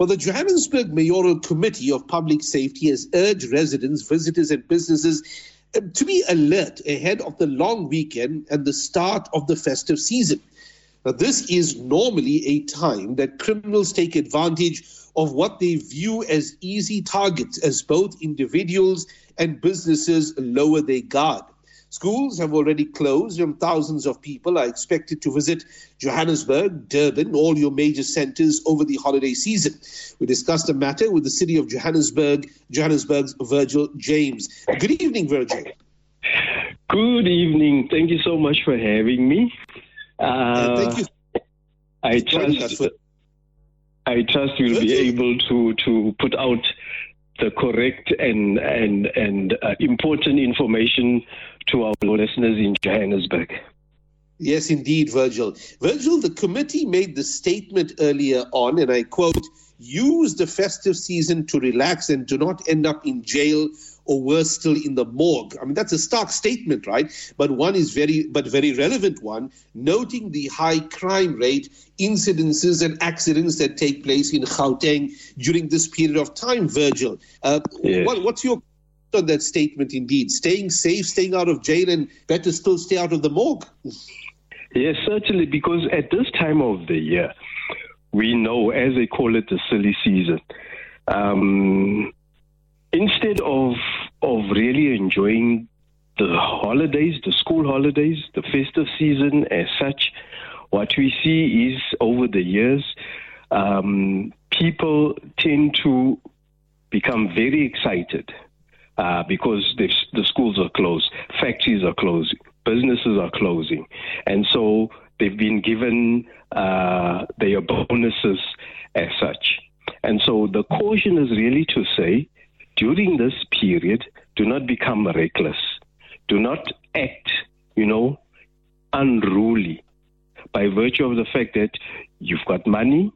Well, the Johannesburg Mayoral Committee of Public Safety has urged residents, visitors, and businesses um, to be alert ahead of the long weekend and the start of the festive season. Now, this is normally a time that criminals take advantage of what they view as easy targets as both individuals and businesses lower their guard. Schools have already closed, and thousands of people are expected to visit Johannesburg, Durban, all your major centers over the holiday season. We discussed the matter with the city of Johannesburg, Johannesburg's Virgil James. Good evening, Virgil. Good evening. Thank you so much for having me. Uh, thank you. I trust. I trust you'll be able to to put out the correct and and and uh, important information to our listeners in Johannesburg. Yes, indeed, Virgil. Virgil, the committee made the statement earlier on, and I quote, use the festive season to relax and do not end up in jail or worse still in the morgue. I mean, that's a stark statement, right? But one is very, but very relevant one, noting the high crime rate, incidences and accidents that take place in Gauteng during this period of time, Virgil. Uh, what, what's your on that statement indeed? Staying safe, staying out of jail, and better still stay out of the morgue? Yes, certainly, because at this time of the year, we know, as they call it, the silly season. Um, instead of of really enjoying the holidays, the school holidays, the festive season as such, what we see is over the years, um, people tend to become very excited uh, because the schools are closed, factories are closing, businesses are closing, and so they've been given uh, their bonuses as such. And so the caution is really to say during this period, do not become reckless. Do not act, you know, unruly by virtue of the fact that you've got money,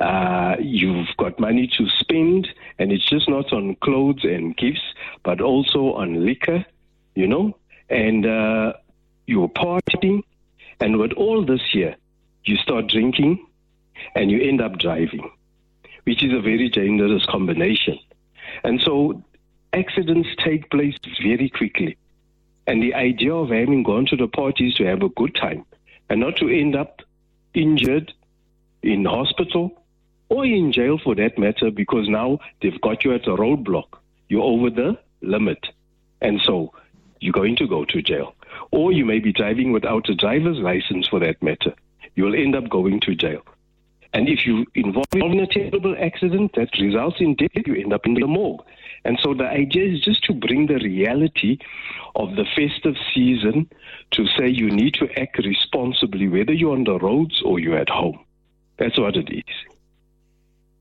uh, you've got money to spend, and it's just not on clothes and gifts, but also on liquor, you know, and uh, you're partying. And with all this here, you start drinking and you end up driving, which is a very dangerous combination. And so accidents take place very quickly. And the idea of having gone to the party is to have a good time and not to end up injured in hospital or in jail for that matter because now they've got you at a roadblock. You're over the limit. And so you're going to go to jail. Or you may be driving without a driver's license for that matter. You'll end up going to jail. And if you involve in a terrible accident that results in death, you end up in the morgue. And so the idea is just to bring the reality of the festive season to say you need to act responsibly, whether you're on the roads or you're at home. That's what it is.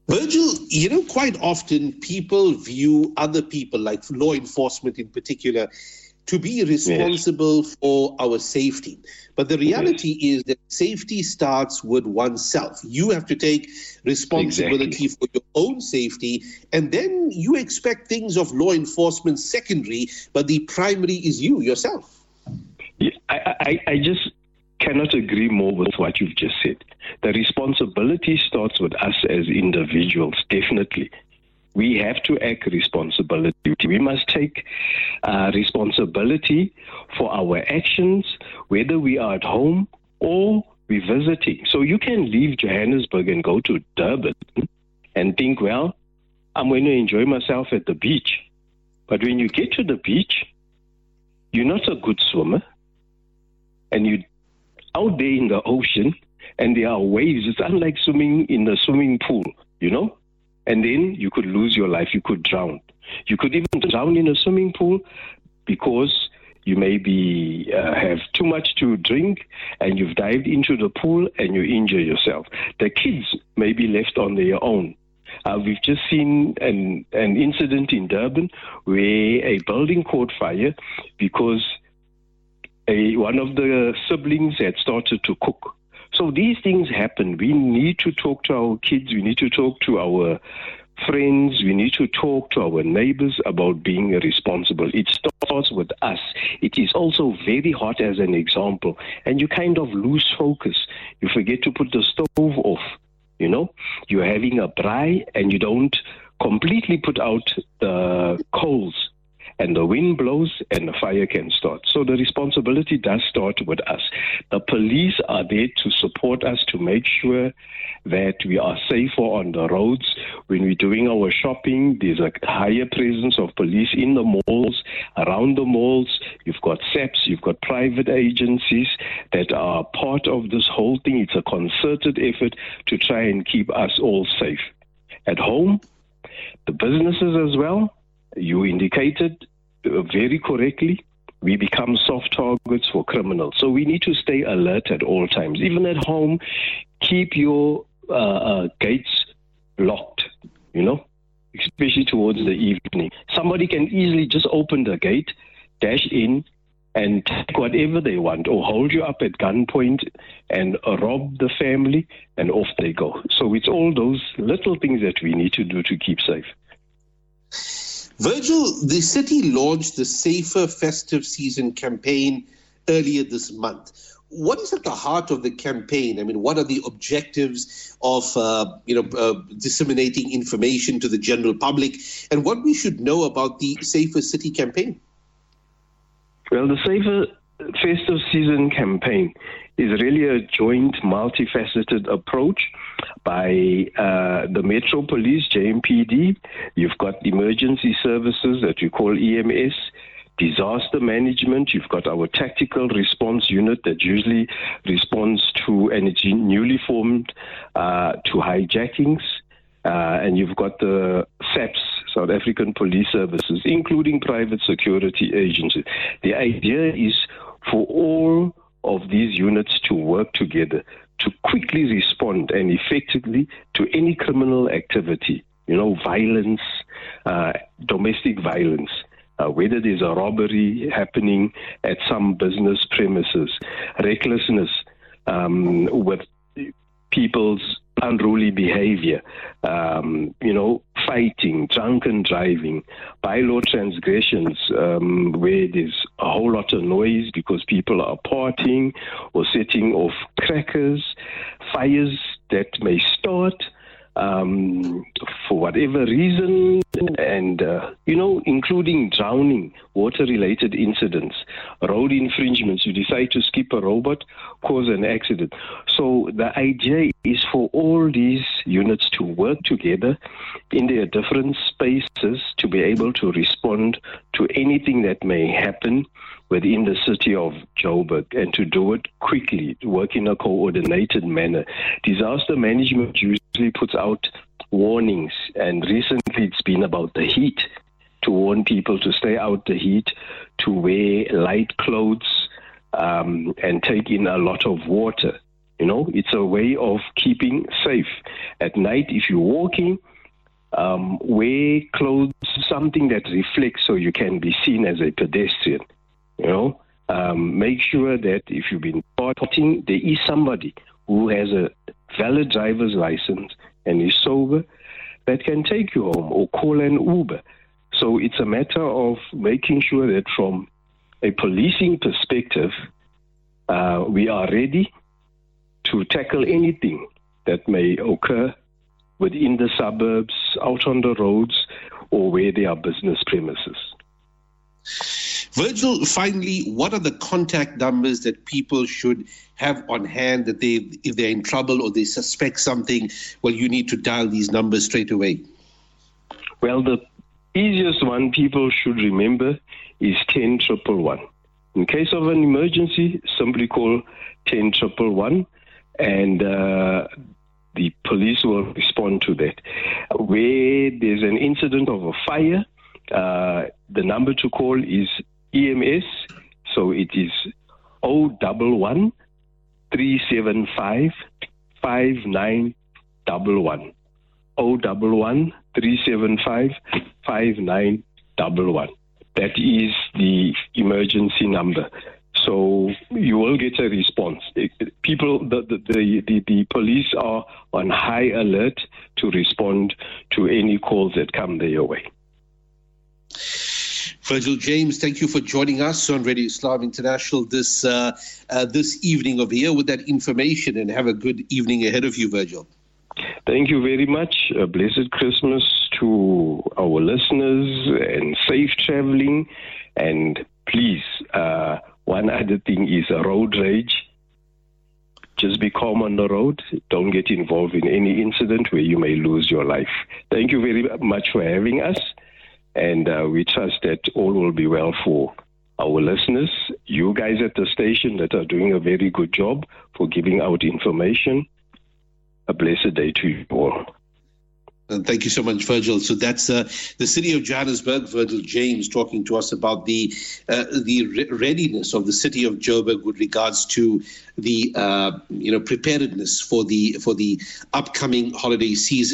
Virgil, you know, quite often people view other people, like law enforcement in particular, to be responsible yes. for our safety. But the reality yes. is that safety starts with oneself. You have to take responsibility exactly. for your own safety, and then you expect things of law enforcement secondary, but the primary is you yourself. Yeah, I, I, I just cannot agree more with what you've just said. The responsibility starts with us as individuals, definitely we have to act responsibility. We must take uh, responsibility for our actions, whether we are at home or we're visiting. So you can leave Johannesburg and go to Durban and think, well, I'm going to enjoy myself at the beach. But when you get to the beach, you're not a good swimmer, and you're out there in the ocean, and there are waves. It's unlike swimming in a swimming pool, you know? And then you could lose your life. You could drown. You could even drown in a swimming pool because you maybe uh, have too much to drink and you've dived into the pool and you injure yourself. The kids may be left on their own. Uh, we've just seen an, an incident in Durban where a building caught fire because a, one of the siblings had started to cook. So these things happen. We need to talk to our kids. We need to talk to our friends. We need to talk to our neighbors about being responsible. It starts with us. It is also very hot as an example. And you kind of lose focus. You forget to put the stove off. You know, you're having a braai and you don't completely put out the coals and the wind blows and the fire can start. So the responsibility does start with us. The police are there to support us to make sure that we are safer on the roads. When we're doing our shopping, there's a higher presence of police in the malls, around the malls. You've got SEPs, you've got private agencies that are part of this whole thing. It's a concerted effort to try and keep us all safe. At home, the businesses as well, you indicated uh, very correctly, we become soft targets for criminals. So we need to stay alert at all times. Even at home, keep your uh, uh, gates locked, you know, especially towards the evening. Somebody can easily just open the gate, dash in, and take whatever they want, or hold you up at gunpoint and rob the family, and off they go. So it's all those little things that we need to do to keep safe. Virgil, the city launched the Safer Festive Season campaign earlier this month. What is at the heart of the campaign? I mean, what are the objectives of uh, you know uh, disseminating information to the general public, and what we should know about the Safer City campaign? Well, the Safer Festive Season campaign is really a joint, multifaceted approach by uh, the Metro Police, JMPD. You've got emergency services that we call EMS. Disaster management, you've got our tactical response unit that usually responds to, it's newly formed, uh, to hijackings. Uh, and you've got the SAPS, South African Police Services, including private security agencies. The idea is for all of these units to work together to quickly respond and effectively to any criminal activity, you know, violence, uh, domestic violence. Uh, whether there's a robbery happening at some business premises, recklessness um, with people's unruly behavior, um, you know, fighting, drunken driving, bylaw transgressions um, where there's a whole lot of noise because people are partying or setting off crackers, fires that may start um, for whatever reason, and uh, you know, including drowning, water-related incidents, road infringements. You decide to skip a robot, cause an accident. So the idea is for all these units to work together in their different spaces to be able to respond to anything that may happen within the city of Joburg and to do it quickly, work in a coordinated manner. Disaster management usually puts out warnings, and recently it's been about the heat to warn people to stay out the heat, to wear light clothes, um, and take in a lot of water. You know, it's a way of keeping safe. At night, if you're walking, um, wear clothes, something that reflects so you can be seen as a pedestrian. You know, um, make sure that if you've been partying, there is somebody who has a valid driver's license and is sober that can take you home or call an Uber. So it's a matter of making sure that from a policing perspective, uh, we are ready to tackle anything that may occur within the suburbs, out on the roads, or where there are business premises. Virgil, finally, what are the contact numbers that people should have on hand that they, if they're in trouble or they suspect something, well, you need to dial these numbers straight away? Well, the easiest one people should remember is 10 In case of an emergency, simply call 10 and uh, the police will respond to that. Where there's an incident of a fire, uh, the number to call is EMS. So it is 011 375 5911. 011 375 5911. That is the emergency number. So you will get a response. People, the, the, the, the, police are on high alert to respond to any calls that come their way. Virgil James, thank you for joining us on Radio Islam International this uh, uh, this evening over here with that information, and have a good evening ahead of you, Virgil. Thank you very much. A blessed Christmas to our listeners and safe traveling. And please, uh, one other thing is road rage. Just be calm on the road. Don't get involved in any incident where you may lose your life. Thank you very much for having us. And uh, we trust that all will be well for our listeners, you guys at the station that are doing a very good job for giving out information. A blessed day to you all. And thank you so much, Virgil. So that's uh, the city of Johannesburg. Virgil James talking to us about the uh, the re- readiness of the city of Joburg with regards to the uh, you know preparedness for the for the upcoming holiday season.